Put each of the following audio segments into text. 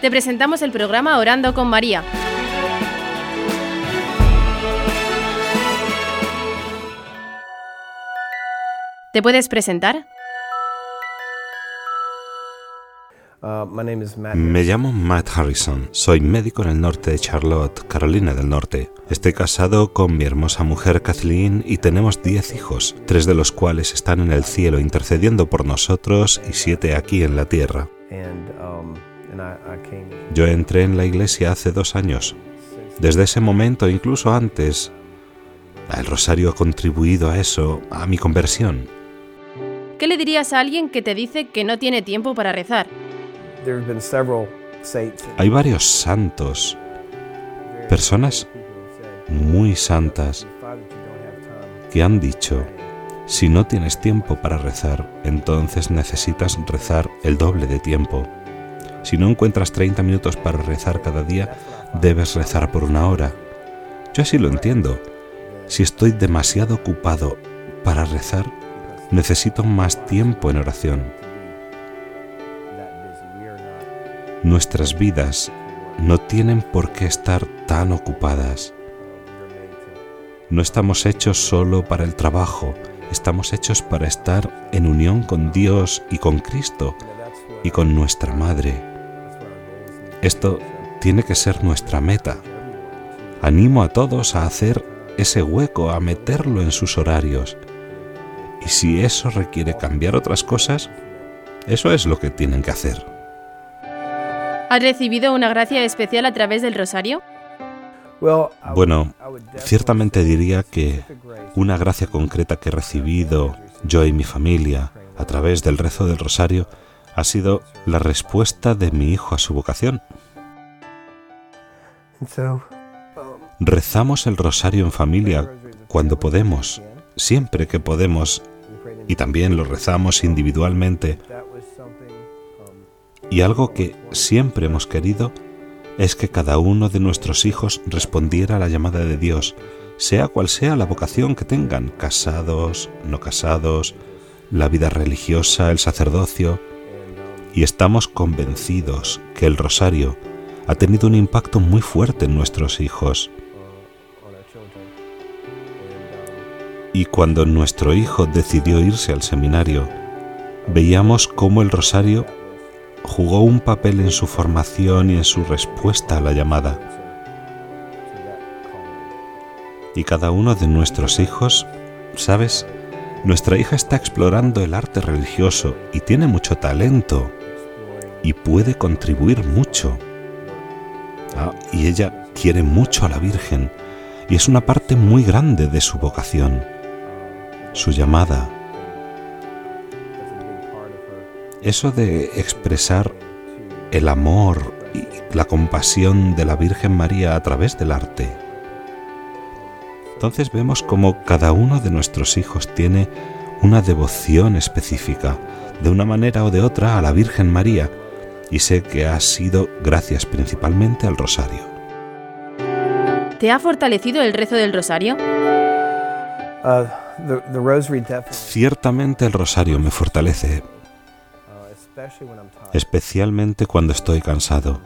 te presentamos el programa Orando con María. ¿Te puedes presentar? Uh, Me llamo Matt Harrison, soy médico en el norte de Charlotte, Carolina del Norte. Estoy casado con mi hermosa mujer Kathleen y tenemos 10 hijos, tres de los cuales están en el cielo intercediendo por nosotros y siete aquí en la tierra. Um, Yo entré en la iglesia hace dos años. Desde ese momento, incluso antes, el rosario ha contribuido a eso, a mi conversión. ¿Qué le dirías a alguien que te dice que no tiene tiempo para rezar? Hay varios santos, personas muy santas, que han dicho, si no tienes tiempo para rezar, entonces necesitas rezar el doble de tiempo. Si no encuentras 30 minutos para rezar cada día, debes rezar por una hora. Yo así lo entiendo. Si estoy demasiado ocupado para rezar, necesito más tiempo en oración. Nuestras vidas no tienen por qué estar tan ocupadas. No estamos hechos solo para el trabajo, estamos hechos para estar en unión con Dios y con Cristo y con nuestra Madre. Esto tiene que ser nuestra meta. Animo a todos a hacer ese hueco, a meterlo en sus horarios. Y si eso requiere cambiar otras cosas, eso es lo que tienen que hacer. ¿Has recibido una gracia especial a través del rosario? Bueno, ciertamente diría que una gracia concreta que he recibido yo y mi familia a través del rezo del rosario ha sido la respuesta de mi hijo a su vocación. Rezamos el rosario en familia cuando podemos, siempre que podemos, y también lo rezamos individualmente y algo que siempre hemos querido es que cada uno de nuestros hijos respondiera a la llamada de Dios, sea cual sea la vocación que tengan, casados, no casados, la vida religiosa, el sacerdocio. Y estamos convencidos que el rosario ha tenido un impacto muy fuerte en nuestros hijos. Y cuando nuestro hijo decidió irse al seminario, veíamos cómo el rosario jugó un papel en su formación y en su respuesta a la llamada. Y cada uno de nuestros hijos, ¿sabes? Nuestra hija está explorando el arte religioso y tiene mucho talento y puede contribuir mucho. Ah, y ella quiere mucho a la Virgen y es una parte muy grande de su vocación, su llamada, eso de expresar el amor y la compasión de la Virgen María a través del arte. Entonces vemos como cada uno de nuestros hijos tiene una devoción específica, de una manera o de otra, a la Virgen María, y sé que ha sido gracias principalmente al rosario. ¿Te ha fortalecido el rezo del rosario? Uh, Ciertamente el rosario me fortalece, especialmente cuando estoy cansado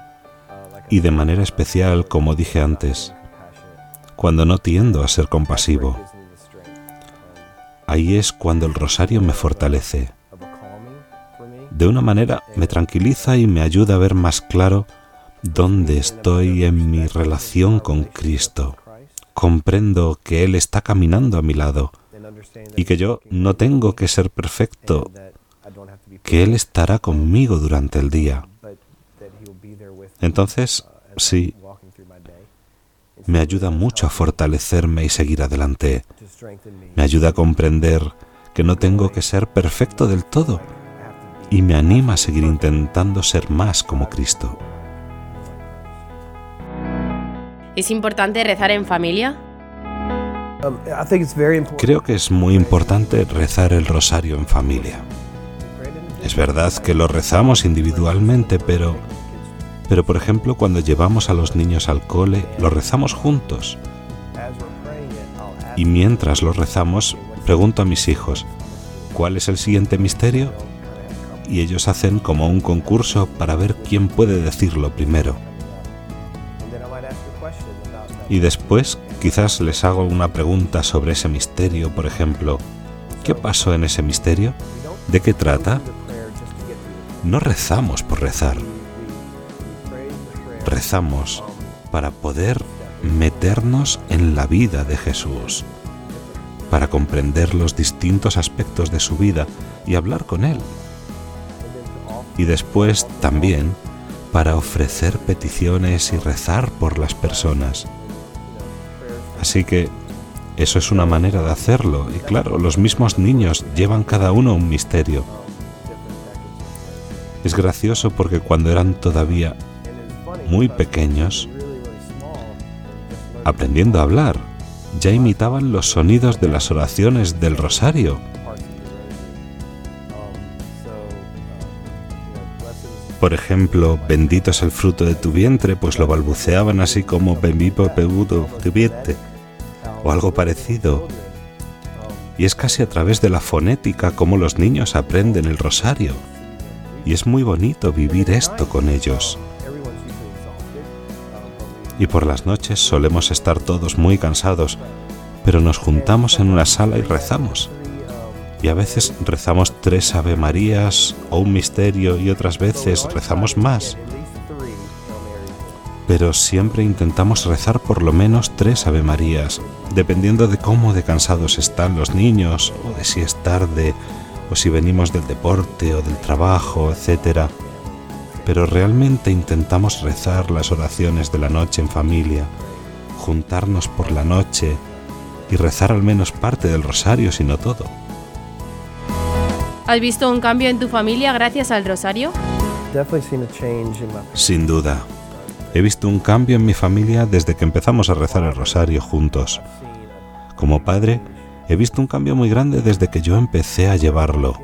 y de manera especial, como dije antes, cuando no tiendo a ser compasivo. Ahí es cuando el rosario me fortalece. De una manera me tranquiliza y me ayuda a ver más claro dónde estoy en mi relación con Cristo. Comprendo que Él está caminando a mi lado y que yo no tengo que ser perfecto que Él estará conmigo durante el día. Entonces, sí, me ayuda mucho a fortalecerme y seguir adelante. Me ayuda a comprender que no tengo que ser perfecto del todo y me anima a seguir intentando ser más como Cristo. ¿Es importante rezar en familia? Creo que es muy importante rezar el rosario en familia. Es verdad que lo rezamos individualmente, pero pero por ejemplo, cuando llevamos a los niños al cole, lo rezamos juntos. Y mientras lo rezamos, pregunto a mis hijos, ¿cuál es el siguiente misterio? Y ellos hacen como un concurso para ver quién puede decirlo primero. Y después quizás les hago una pregunta sobre ese misterio, por ejemplo, ¿qué pasó en ese misterio? ¿De qué trata? No rezamos por rezar. Rezamos para poder meternos en la vida de Jesús, para comprender los distintos aspectos de su vida y hablar con Él. Y después también para ofrecer peticiones y rezar por las personas. Así que eso es una manera de hacerlo y claro, los mismos niños llevan cada uno un misterio. Es gracioso porque cuando eran todavía muy pequeños, aprendiendo a hablar, ya imitaban los sonidos de las oraciones del rosario. Por ejemplo, bendito es el fruto de tu vientre, pues lo balbuceaban así como bendito tu o algo parecido. Y es casi a través de la fonética como los niños aprenden el rosario. Y es muy bonito vivir esto con ellos y por las noches solemos estar todos muy cansados, pero nos juntamos en una sala y rezamos. Y a veces rezamos tres Ave Marías o un misterio y otras veces rezamos más. Pero siempre intentamos rezar por lo menos tres Ave Marías, dependiendo de cómo de cansados están los niños, o de si es tarde, o si venimos del deporte o del trabajo, etcétera pero realmente intentamos rezar las oraciones de la noche en familia, juntarnos por la noche y rezar al menos parte del rosario, si no todo. ¿Has visto un cambio en tu familia gracias al rosario? Sin duda. He visto un cambio en mi familia desde que empezamos a rezar el rosario juntos. Como padre, he visto un cambio muy grande desde que yo empecé a llevarlo.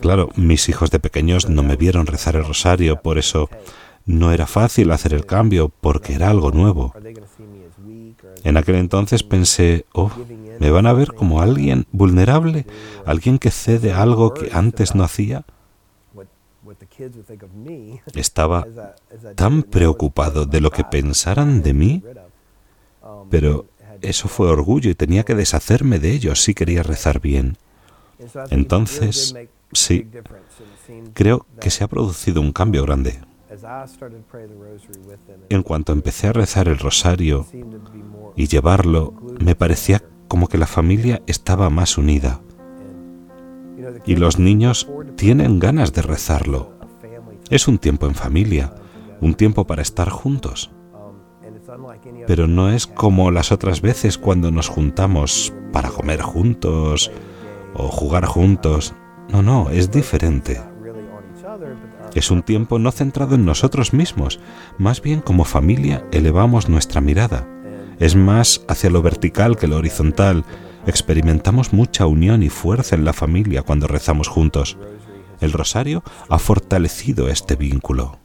Claro, mis hijos de pequeños no me vieron rezar el rosario, por eso no era fácil hacer el cambio, porque era algo nuevo. En aquel entonces pensé, oh, ¿me van a ver como alguien vulnerable? ¿Alguien que cede algo que antes no hacía? Estaba tan preocupado de lo que pensaran de mí, pero eso fue orgullo y tenía que deshacerme de ello si quería rezar bien. Entonces, Sí, creo que se ha producido un cambio grande. En cuanto empecé a rezar el rosario y llevarlo, me parecía como que la familia estaba más unida. Y los niños tienen ganas de rezarlo. Es un tiempo en familia, un tiempo para estar juntos. Pero no es como las otras veces cuando nos juntamos para comer juntos o jugar juntos. No, no, es diferente. Es un tiempo no centrado en nosotros mismos, más bien como familia elevamos nuestra mirada. Es más hacia lo vertical que lo horizontal. Experimentamos mucha unión y fuerza en la familia cuando rezamos juntos. El rosario ha fortalecido este vínculo.